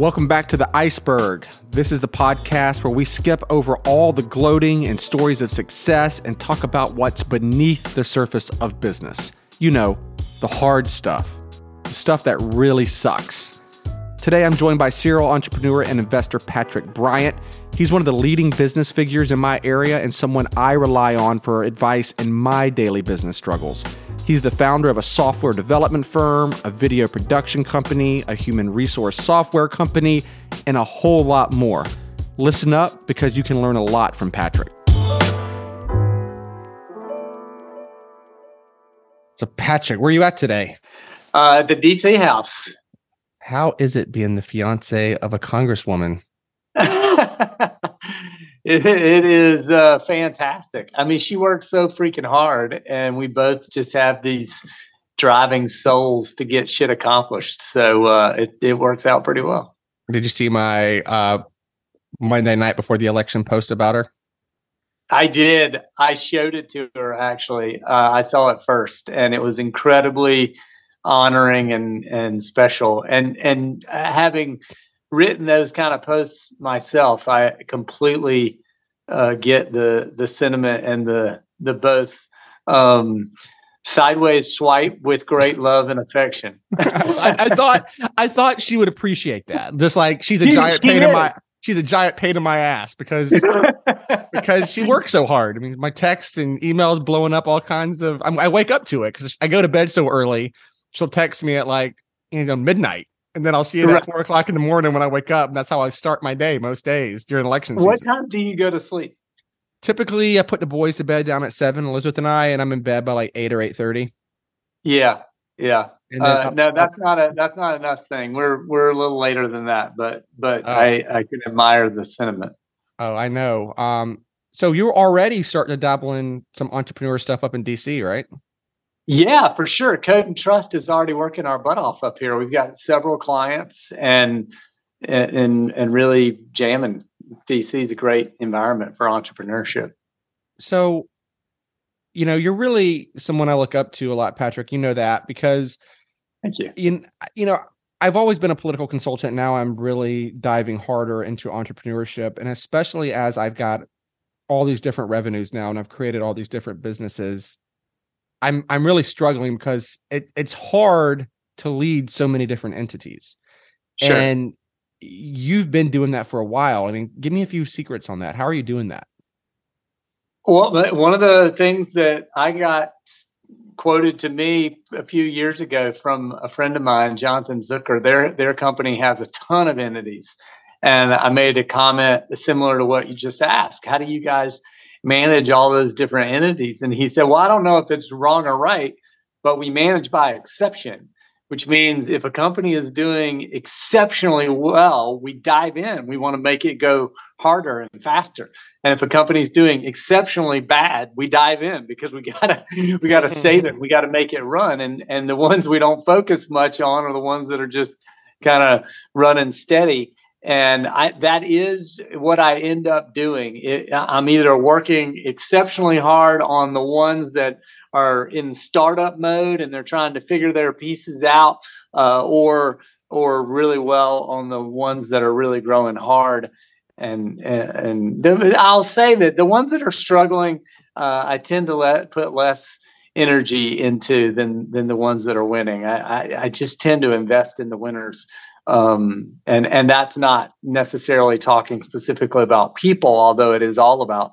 Welcome back to The Iceberg. This is the podcast where we skip over all the gloating and stories of success and talk about what's beneath the surface of business. You know, the hard stuff, the stuff that really sucks. Today, I'm joined by serial entrepreneur and investor Patrick Bryant. He's one of the leading business figures in my area and someone I rely on for advice in my daily business struggles. He's the founder of a software development firm, a video production company, a human resource software company, and a whole lot more. Listen up because you can learn a lot from Patrick. So, Patrick, where are you at today? Uh, the DC house. How is it being the fiance of a congresswoman? it, it is uh, fantastic. I mean, she works so freaking hard, and we both just have these driving souls to get shit accomplished. So uh, it it works out pretty well. Did you see my uh, Monday night before the election post about her? I did. I showed it to her actually. Uh, I saw it first, and it was incredibly honoring and and special. And and having written those kind of posts myself, I completely uh, get the the sentiment and the the both um, sideways swipe with great love and affection. I, I, thought I thought she would appreciate that. Just like she's a she, giant she pain is. in my she's a giant pain in my ass because because she works so hard. I mean, my texts and emails blowing up all kinds of. I'm, i wake up to it because I go to bed so early. She'll text me at like you know midnight and then I'll see it right. at four o'clock in the morning when I wake up. And that's how I start my day most days during election season. What time do you go to sleep? Typically, I put the boys to bed down at seven, Elizabeth and I, and I'm in bed by like eight or eight thirty. Yeah, yeah. Uh, no, that's not a that's not enough thing. We're we're a little later than that, but but oh. I I can admire the sentiment. Oh, I know. Um, so you're already starting to dabble in some entrepreneur stuff up in DC, right? Yeah, for sure. Code and Trust is already working our butt off up here. We've got several clients and and and really jamming. DC is a great environment for entrepreneurship. So, you know, you're really someone I look up to a lot, Patrick. You know that because thank you. You, you know, I've always been a political consultant. Now I'm really diving harder into entrepreneurship, and especially as I've got all these different revenues now, and I've created all these different businesses I'm I'm really struggling because it, it's hard to lead so many different entities. Sure. And you've been doing that for a while. I mean, give me a few secrets on that. How are you doing that? Well, one of the things that I got quoted to me a few years ago from a friend of mine, Jonathan Zucker, their their company has a ton of entities. And I made a comment similar to what you just asked. How do you guys manage all those different entities. And he said, Well, I don't know if it's wrong or right, but we manage by exception, which means if a company is doing exceptionally well, we dive in. We want to make it go harder and faster. And if a company is doing exceptionally bad, we dive in because we gotta we gotta mm-hmm. save it. We gotta make it run. And and the ones we don't focus much on are the ones that are just kind of running steady and I, that is what I end up doing. It, I'm either working exceptionally hard on the ones that are in startup mode and they're trying to figure their pieces out, uh, or or really well on the ones that are really growing hard. And and, the, I'll say that the ones that are struggling, uh, I tend to let put less energy into than than the ones that are winning. I, I, I just tend to invest in the winners um, and and that's not necessarily talking specifically about people, although it is all about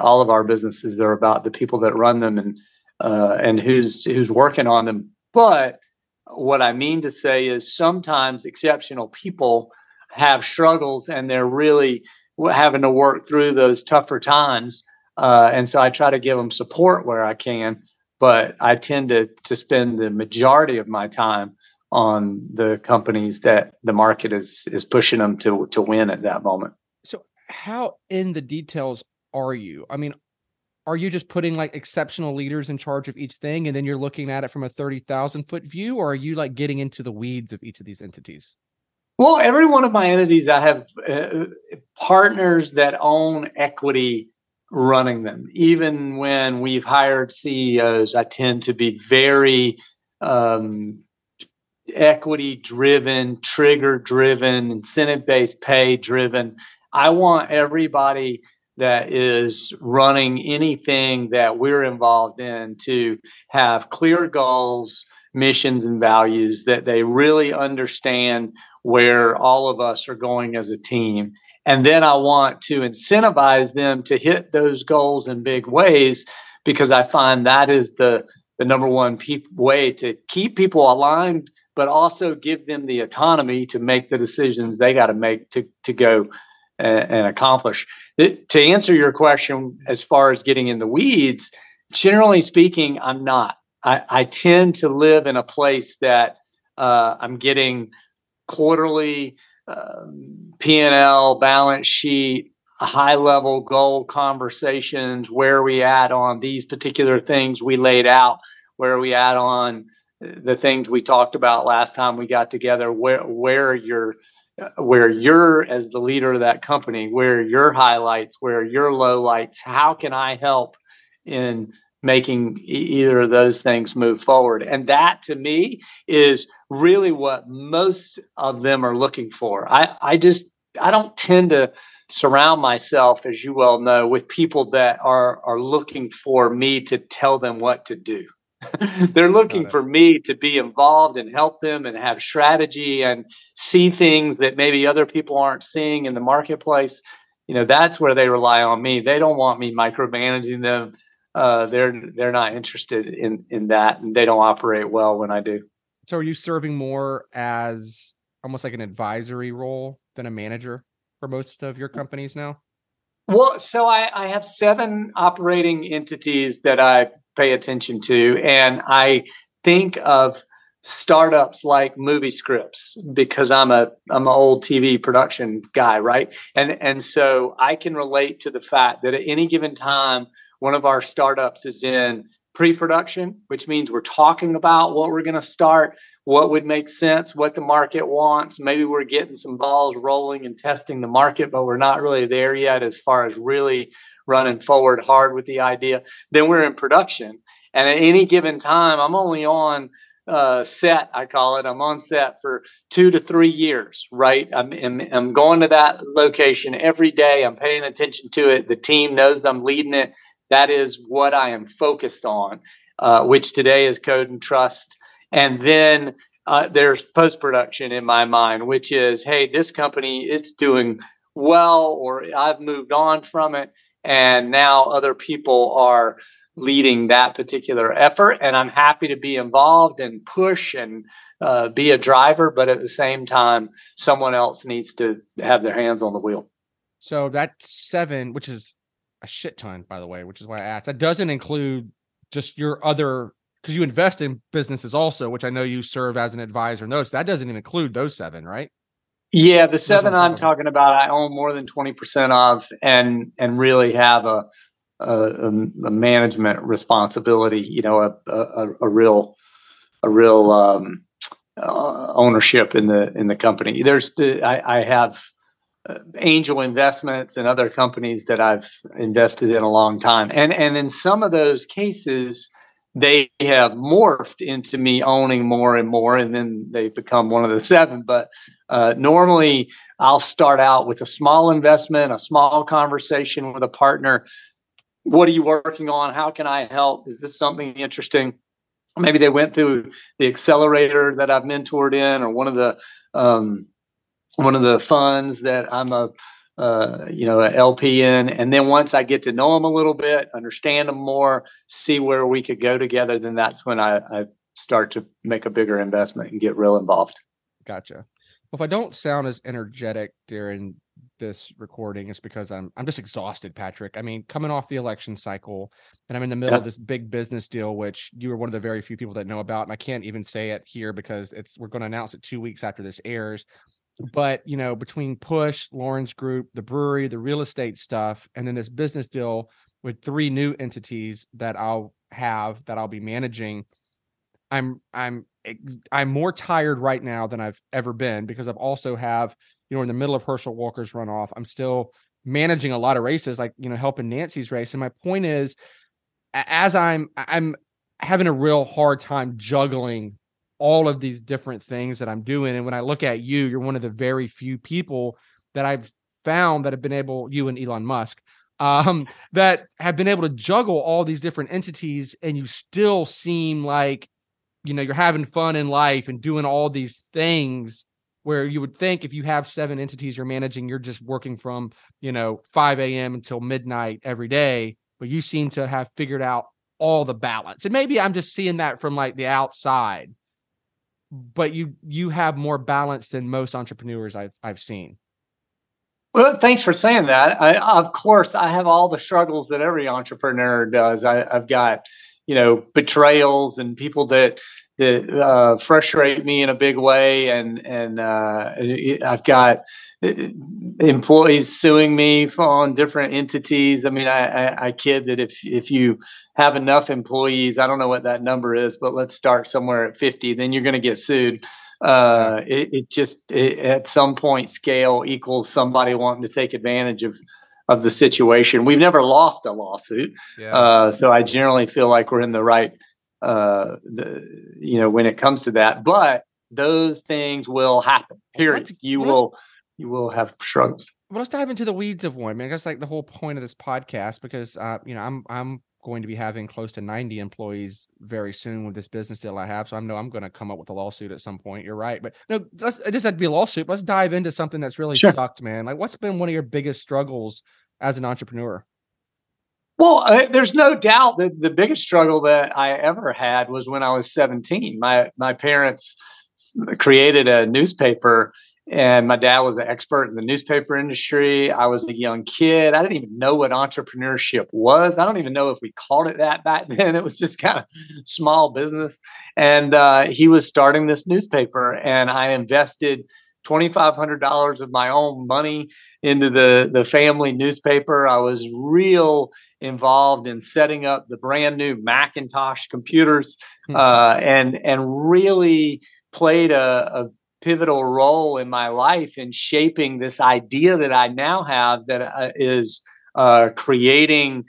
all of our businesses are about the people that run them and uh, and who's who's working on them. But what I mean to say is sometimes exceptional people have struggles and they're really having to work through those tougher times. Uh, and so I try to give them support where I can, but I tend to to spend the majority of my time on the companies that the market is is pushing them to to win at that moment. So how in the details are you? I mean, are you just putting like exceptional leaders in charge of each thing and then you're looking at it from a 30,000 foot view or are you like getting into the weeds of each of these entities? Well, every one of my entities I have uh, partners that own equity running them. Even when we've hired CEOs, I tend to be very um, equity driven, trigger driven, incentive based pay driven. I want everybody that is running anything that we're involved in to have clear goals, missions, and values that they really understand where all of us are going as a team. And then I want to incentivize them to hit those goals in big ways because I find that is the the number one pe- way to keep people aligned, but also give them the autonomy to make the decisions they got to make to to go and, and accomplish. It, to answer your question, as far as getting in the weeds, generally speaking, I'm not. I, I tend to live in a place that uh, I'm getting quarterly um, P&L balance sheet high level goal conversations where we at on these particular things we laid out where we at on the things we talked about last time we got together where where you're where you're as the leader of that company where your highlights where your lowlights how can i help in making either of those things move forward and that to me is really what most of them are looking for i i just i don't tend to surround myself, as you well know, with people that are are looking for me to tell them what to do. They're looking for me to be involved and help them and have strategy and see things that maybe other people aren't seeing in the marketplace. You know, that's where they rely on me. They don't want me micromanaging them. Uh, they're they're not interested in in that, and they don't operate well when I do. So, are you serving more as almost like an advisory role than a manager? for most of your companies now? Well, so I, I have seven operating entities that I pay attention to, and I think of startups like movie scripts because I'm a I'm an old TV production guy, right? And and so I can relate to the fact that at any given time, one of our startups is in pre-production, which means we're talking about what we're going to start what would make sense, what the market wants. Maybe we're getting some balls rolling and testing the market, but we're not really there yet as far as really running forward hard with the idea. Then we're in production. And at any given time, I'm only on uh, set, I call it. I'm on set for two to three years, right? I'm, I'm, I'm going to that location every day. I'm paying attention to it. The team knows I'm leading it. That is what I am focused on, uh, which today is code and trust and then uh, there's post production in my mind, which is, hey, this company it's doing well, or I've moved on from it, and now other people are leading that particular effort, and I'm happy to be involved and push and uh, be a driver, but at the same time, someone else needs to have their hands on the wheel. So that seven, which is a shit ton, by the way, which is why I asked. That doesn't include just your other because you invest in businesses also, which I know you serve as an advisor in those. That doesn't even include those seven, right? Yeah, the seven I'm talking about, I own more than twenty percent of, and and really have a a, a management responsibility. You know, a a, a real a real um, uh, ownership in the in the company. There's I, I have uh, angel investments and other companies that I've invested in a long time, and and in some of those cases they have morphed into me owning more and more, and then they become one of the seven. But uh, normally, I'll start out with a small investment, a small conversation with a partner. What are you working on? How can I help? Is this something interesting? Maybe they went through the accelerator that I've mentored in, or one of the um, one of the funds that I'm a uh, you know, a LP in. And then once I get to know them a little bit, understand them more, see where we could go together, then that's when I, I start to make a bigger investment and get real involved. Gotcha. Well, if I don't sound as energetic during this recording, it's because I'm I'm just exhausted, Patrick. I mean, coming off the election cycle, and I'm in the middle yeah. of this big business deal, which you are one of the very few people that know about, and I can't even say it here because it's we're going to announce it two weeks after this airs but you know between push lauren's group the brewery the real estate stuff and then this business deal with three new entities that i'll have that i'll be managing i'm i'm i'm more tired right now than i've ever been because i've also have you know in the middle of herschel walker's runoff i'm still managing a lot of races like you know helping nancy's race and my point is as i'm i'm having a real hard time juggling all of these different things that I'm doing. And when I look at you, you're one of the very few people that I've found that have been able, you and Elon Musk, um, that have been able to juggle all these different entities and you still seem like, you know, you're having fun in life and doing all these things where you would think if you have seven entities you're managing, you're just working from, you know, 5 a.m. until midnight every day. But you seem to have figured out all the balance. And maybe I'm just seeing that from like the outside. But you you have more balance than most entrepreneurs I've I've seen. Well, thanks for saying that. I, of course, I have all the struggles that every entrepreneur does. I, have got, you know, betrayals and people that that uh, frustrate me in a big way, and and uh, I've got uh, employees suing me on different entities. I mean, I, I, I kid that if if you have enough employees, I don't know what that number is, but let's start somewhere at fifty, then you're going to get sued uh, it, it, just it, at some point scale equals somebody wanting to take advantage of of the situation. We've never lost a lawsuit, yeah. uh, so I generally feel like we're in the right. Uh, the, you know, when it comes to that, but those things will happen. Period. you will you will have struggles. Well, let's dive into the weeds of one. I mean, I guess like the whole point of this podcast, because uh, you know, I'm I'm going to be having close to 90 employees very soon with this business deal I have. So I know I'm going to come up with a lawsuit at some point. You're right. But no, let's, it doesn't have to be a lawsuit. Let's dive into something that's really sure. sucked, man. Like what's been one of your biggest struggles as an entrepreneur? Well, uh, there's no doubt that the biggest struggle that I ever had was when I was 17. My my parents created a newspaper and my dad was an expert in the newspaper industry. I was a young kid. I didn't even know what entrepreneurship was. I don't even know if we called it that back then. It was just kind of small business. And uh, he was starting this newspaper, and I invested $2,500 of my own money into the, the family newspaper. I was real involved in setting up the brand new Macintosh computers hmm. uh, and, and really played a, a pivotal role in my life in shaping this idea that I now have that uh, is uh, creating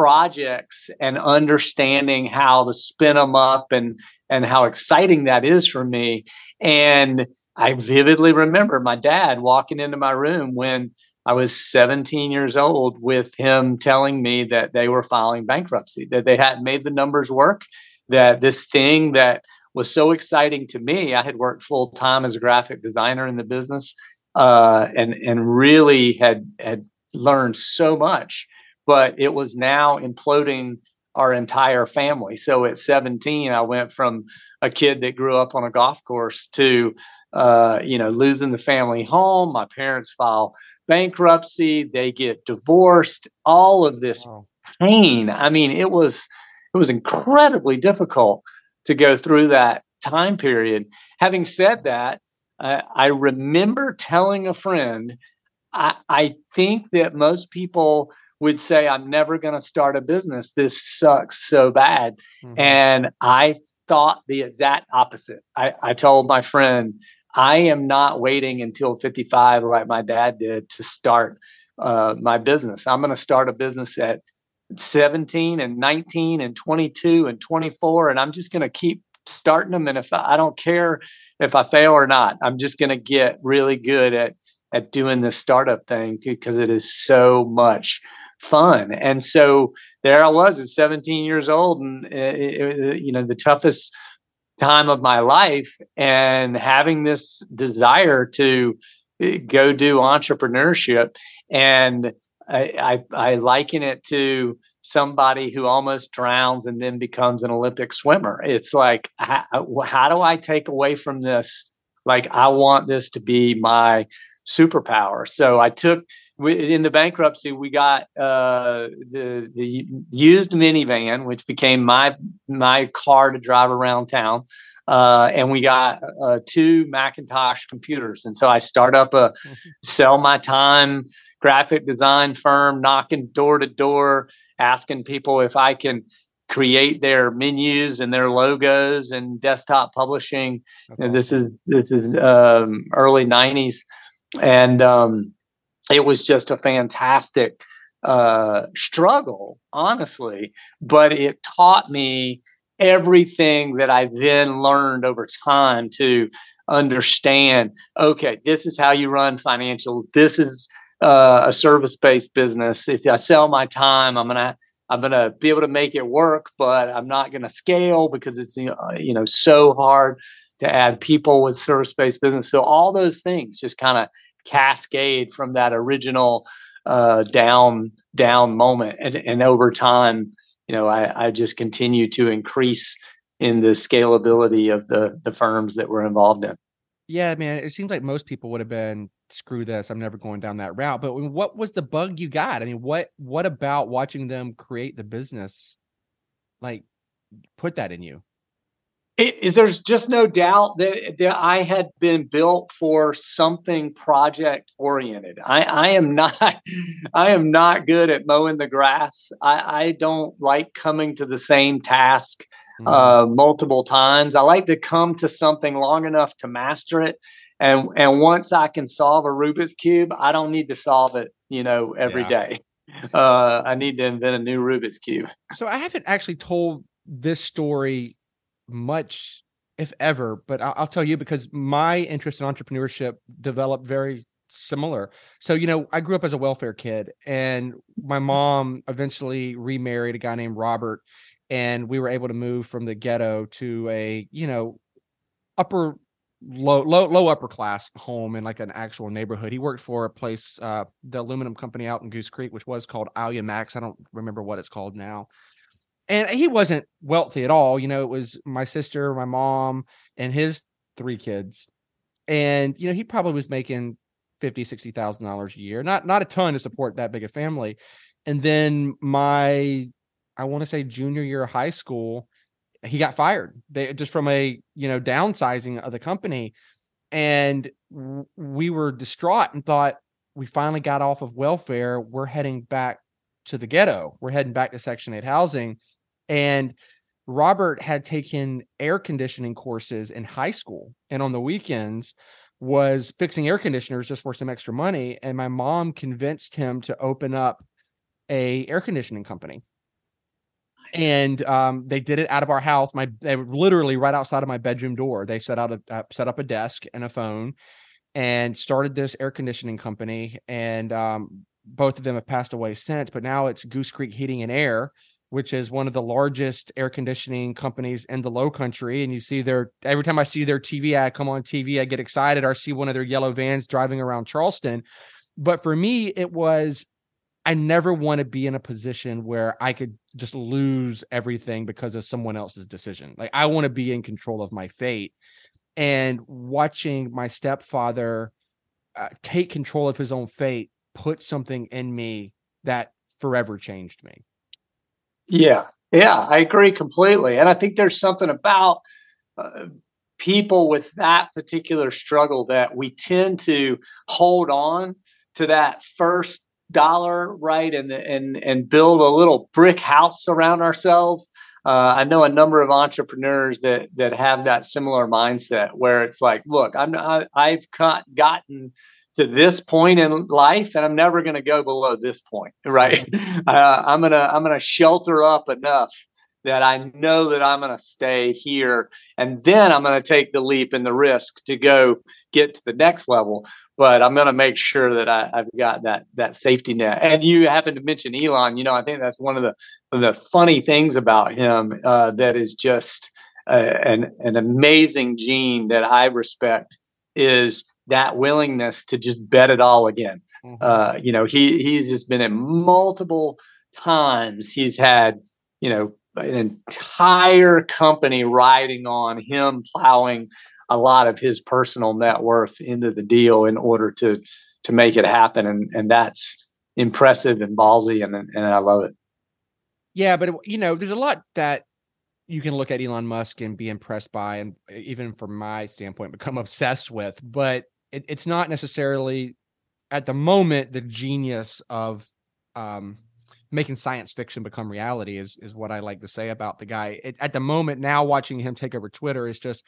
projects and understanding how to spin them up and and how exciting that is for me. And I vividly remember my dad walking into my room when I was 17 years old with him telling me that they were filing bankruptcy, that they hadn't made the numbers work, that this thing that was so exciting to me. I had worked full time as a graphic designer in the business, uh, and and really had had learned so much. But it was now imploding our entire family. So at 17, I went from a kid that grew up on a golf course to, uh, you know, losing the family home. My parents file bankruptcy. They get divorced. All of this wow. pain. I mean, it was it was incredibly difficult to go through that time period. Having said that, uh, I remember telling a friend, I, I think that most people would say, I'm never going to start a business. This sucks so bad. Mm-hmm. And I thought the exact opposite. I, I told my friend, I am not waiting until 55 like my dad did to start uh, my business. I'm going to start a business at 17 and 19 and 22 and 24 and i'm just going to keep starting them and if I, I, don't care if i fail or not i'm just going to get really good at at doing this startup thing because it is so much fun and so there i was at 17 years old and it, it, you know the toughest time of my life and having this desire to eh, go do entrepreneurship and I, I, I liken it to somebody who almost drowns and then becomes an Olympic swimmer. It's like, how, how do I take away from this? Like, I want this to be my superpower. So I took in the bankruptcy, we got uh, the the used minivan, which became my my car to drive around town. Uh, and we got uh, two Macintosh computers. And so I start up a mm-hmm. sell my time graphic design firm, knocking door to door, asking people if I can create their menus and their logos and desktop publishing. And this is this is um, early '90s, and um, it was just a fantastic uh, struggle, honestly. But it taught me everything that I then learned over time to understand okay, this is how you run financials. This is uh, a service based business. If I sell my time, I'm going to I'm going to be able to make it work, but I'm not going to scale because it's you know so hard to add people with service based business. So all those things just kind of cascade from that original uh, down down moment, and, and over time, you know, I, I just continue to increase in the scalability of the the firms that we're involved in. Yeah, man, it seems like most people would have been screw this. I'm never going down that route. But what was the bug you got? I mean, what what about watching them create the business like put that in you? It, is there's just no doubt that, that I had been built for something project oriented. I, I am not I am not good at mowing the grass. I, I don't like coming to the same task mm-hmm. uh, multiple times. I like to come to something long enough to master it and and once I can solve a Rubik's cube, I don't need to solve it, you know, every yeah. day. Uh, I need to invent a new Rubik's cube. So I haven't actually told this story much, if ever, but I'll, I'll tell you because my interest in entrepreneurship developed very similar. So, you know, I grew up as a welfare kid, and my mom eventually remarried a guy named Robert, and we were able to move from the ghetto to a, you know, upper low low low upper class home in like an actual neighborhood. He worked for a place, uh, the aluminum company out in Goose Creek, which was called Alumax. I don't remember what it's called now. And he wasn't wealthy at all. You know, it was my sister, my mom, and his three kids. And you know, he probably was making fifty, sixty thousand dollars a year. Not not a ton to support that big a family. And then my I want to say junior year of high school, he got fired they just from a you know downsizing of the company and we were distraught and thought we finally got off of welfare we're heading back to the ghetto we're heading back to section 8 housing and robert had taken air conditioning courses in high school and on the weekends was fixing air conditioners just for some extra money and my mom convinced him to open up a air conditioning company and um, they did it out of our house. My they were literally right outside of my bedroom door. They set out a uh, set up a desk and a phone, and started this air conditioning company. And um, both of them have passed away since. But now it's Goose Creek Heating and Air, which is one of the largest air conditioning companies in the Low Country. And you see their every time I see their TV ad come on TV, I get excited. Or see one of their yellow vans driving around Charleston. But for me, it was I never want to be in a position where I could just lose everything because of someone else's decision. Like I want to be in control of my fate. And watching my stepfather uh, take control of his own fate put something in me that forever changed me. Yeah. Yeah, I agree completely. And I think there's something about uh, people with that particular struggle that we tend to hold on to that first dollar, right, and and and build a little brick house around ourselves. Uh, I know a number of entrepreneurs that that have that similar mindset where it's like, look, I'm I, I've got, gotten to this point in life, and I'm never going to go below this point, right? Uh, I'm gonna I'm gonna shelter up enough that I know that I'm going to stay here, and then I'm going to take the leap and the risk to go get to the next level but I'm going to make sure that I, have got that that safety net. And you happen to mention Elon. You know, I think that's one of the the funny things about him uh, that is just uh, an an amazing gene that I respect is that willingness to just bet it all again. Mm-hmm. Uh, you know, he he's just been in multiple times. He's had you know an entire company riding on him plowing a lot of his personal net worth into the deal in order to to make it happen and and that's impressive and ballsy and and I love it. Yeah, but you know, there's a lot that you can look at Elon Musk and be impressed by and even from my standpoint become obsessed with, but it, it's not necessarily at the moment the genius of um making science fiction become reality is is what I like to say about the guy. It, at the moment now watching him take over Twitter is just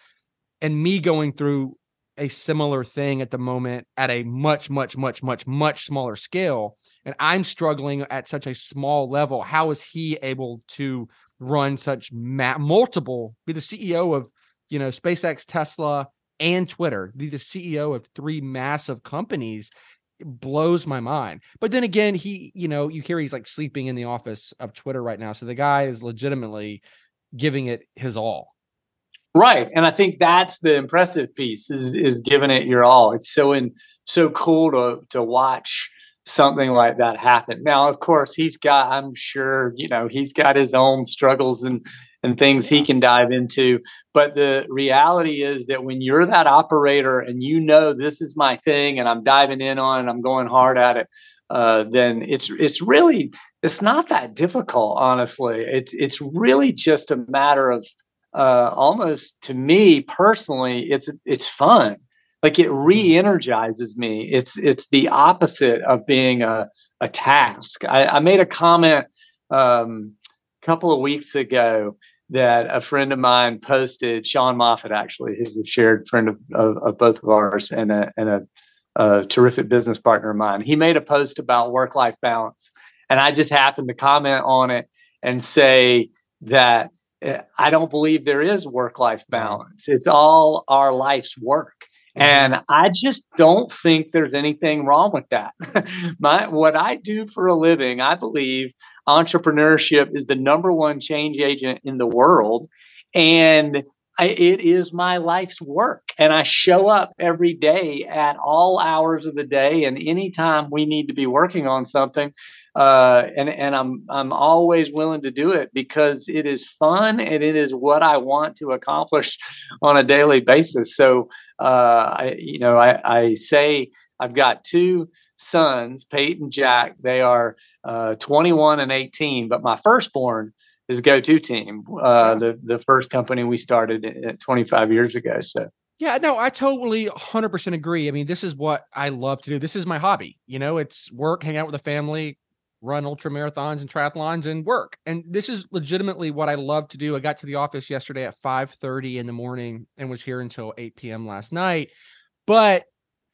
and me going through a similar thing at the moment at a much much much much much smaller scale and i'm struggling at such a small level how is he able to run such ma- multiple, be the CEO of, you know, SpaceX, Tesla, and Twitter, be the CEO of three massive companies blows my mind. But then again, he, you know, you hear he's like sleeping in the office of Twitter right now. So the guy is legitimately giving it his all. Right. And I think that's the impressive piece is is giving it your all. It's so in so cool to to watch something like that happen. Now, of course, he's got, I'm sure, you know, he's got his own struggles and and things he can dive into. But the reality is that when you're that operator and you know this is my thing and I'm diving in on and I'm going hard at it, uh, then it's it's really it's not that difficult, honestly. It's it's really just a matter of uh, almost to me personally, it's it's fun like it re-energizes me it's it's the opposite of being a, a task I, I made a comment um, a couple of weeks ago that a friend of mine posted sean moffat actually who's a shared friend of, of, of both of ours and a, and a, a terrific business partner of mine he made a post about work-life balance and i just happened to comment on it and say that eh, I don't believe there is work life balance. It's all our life's work. Mm-hmm. And I just don't think there's anything wrong with that. My what I do for a living, I believe entrepreneurship is the number one change agent in the world. And I, it is my life's work. And I show up every day at all hours of the day and anytime we need to be working on something. Uh, and and I'm I'm always willing to do it because it is fun and it is what I want to accomplish on a daily basis. So uh, I you know I, I say I've got two sons, Peyton Jack. They are uh, 21 and 18, but my firstborn is go-to team uh, the the first company we started 25 years ago so. Yeah no i totally 100% agree. I mean this is what i love to do. This is my hobby you know? It's work hang out with the family run ultra marathons and triathlons and work. And this is legitimately what i love to do. I got to the office yesterday at 5.30 in the morning and was here until 8 p.m last night. But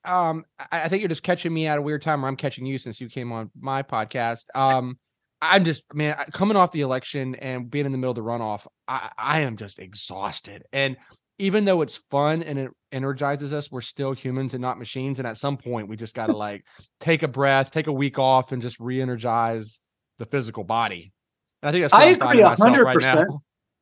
um I, I think you're just catching me at a weird time or i'm catching you since you came on my podcast. Um I'm just man coming off the election and being in the middle of the runoff. I, I am just exhausted, and even though it's fun and it energizes us, we're still humans and not machines. And at some point, we just got to like take a breath, take a week off, and just re-energize the physical body. And I think that's I agree hundred right percent.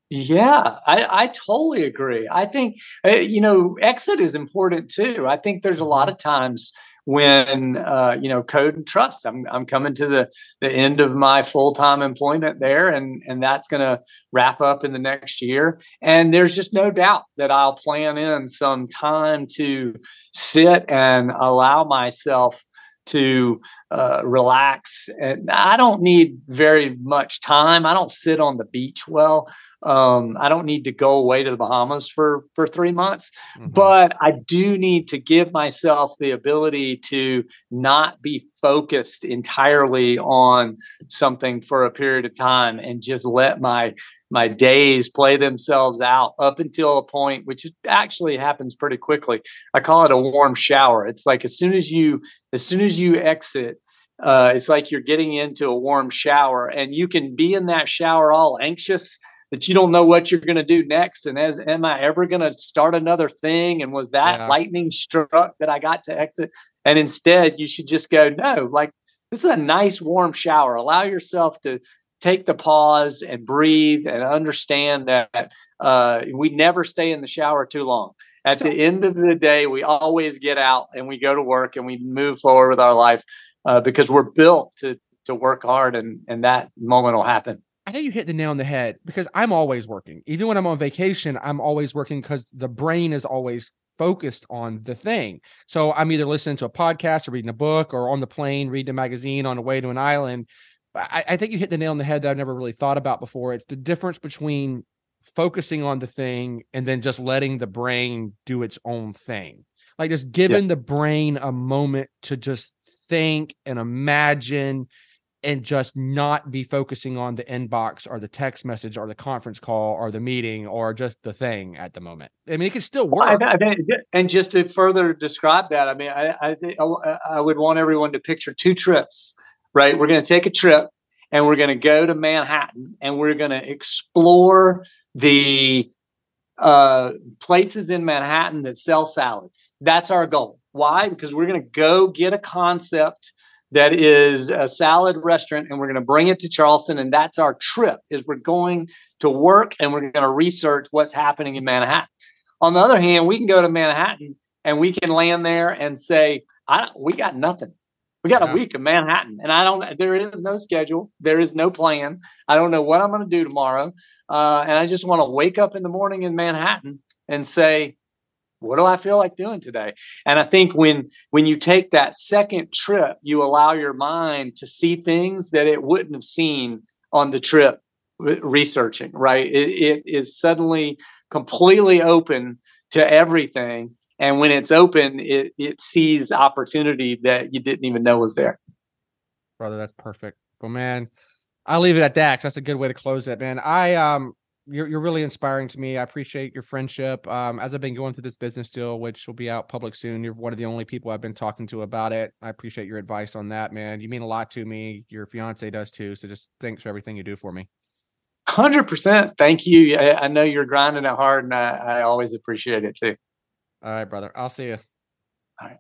Yeah, I, I totally agree. I think uh, you know exit is important too. I think there's a lot mm-hmm. of times when uh, you know code and trust. I'm, I'm coming to the, the end of my full-time employment there and and that's going to wrap up in the next year. And there's just no doubt that i'll plan in some time to sit and allow myself to uh, relax. And i don't need very much time. I don't sit on the beach well um, I don't need to go away to the Bahamas for for three months, mm-hmm. but I do need to give myself the ability to not be focused entirely on something for a period of time and just let my my days play themselves out up until a point which actually happens pretty quickly i call it a warm shower it's like as soon as you as soon as you exit uh, it's like you're getting into a warm shower and you can be in that shower all anxious that you don't know what you're going to do next. And as am I ever going to start another thing? And was that yeah. lightning struck that I got to exit? And instead, you should just go, no, like this is a nice warm shower. Allow yourself to take the pause and breathe and understand that uh, we never stay in the shower too long. At so, the end of the day, we always get out and we go to work and we move forward with our life uh, because we're built to to work hard and and that moment will happen. I think you hit the nail on the head because I'm always working. Even when I'm on vacation, I'm always working because the brain is always focused on the thing. So I'm either listening to a podcast or reading a book or on the plane, reading a magazine on the way to an island. I, I think you hit the nail on the head that I've never really thought about before. It's the difference between focusing on the thing and then just letting the brain do its own thing. Like just giving yeah. the brain a moment to just think and imagine and just not be focusing on the inbox or the text message or the conference call or the meeting or just the thing at the moment. I mean, it can still work. I, I and just to further describe that, I mean, I, I, I would want everyone to picture two trips, right? We're going to take a trip and we're going to go to Manhattan and we're going to explore the uh, places in Manhattan that sell salads. That's our goal. Why? Because we're going to go get a concept that is a salad restaurant and we're going to bring it to Charleston and that's our trip is we're going to work and we're going to research what's happening in Manhattan. On the other hand, we can go to Manhattan and we can land there and say, I, we got nothing. We got yeah. a week of Manhattan, and I don't. There is no schedule. There is no plan. I don't know what I'm going to do tomorrow, uh, and I just want to wake up in the morning in Manhattan and say, "What do I feel like doing today?" And I think when when you take that second trip, you allow your mind to see things that it wouldn't have seen on the trip researching. Right? It, it is suddenly completely open to everything and when it's open it it sees opportunity that you didn't even know was there brother that's perfect well man i'll leave it at that that's a good way to close it man i um you're, you're really inspiring to me. I appreciate your friendship um as i've been going through this business deal which will be out public soon. You're one of the only people i've been talking to about it. I appreciate your advice on that man. You mean a lot to me. Your fiance does too so just thanks for everything you do for me. 100% thank you. I, I know you're grinding it hard and I, I always appreciate it too. All right, brother. I'll see you. All right.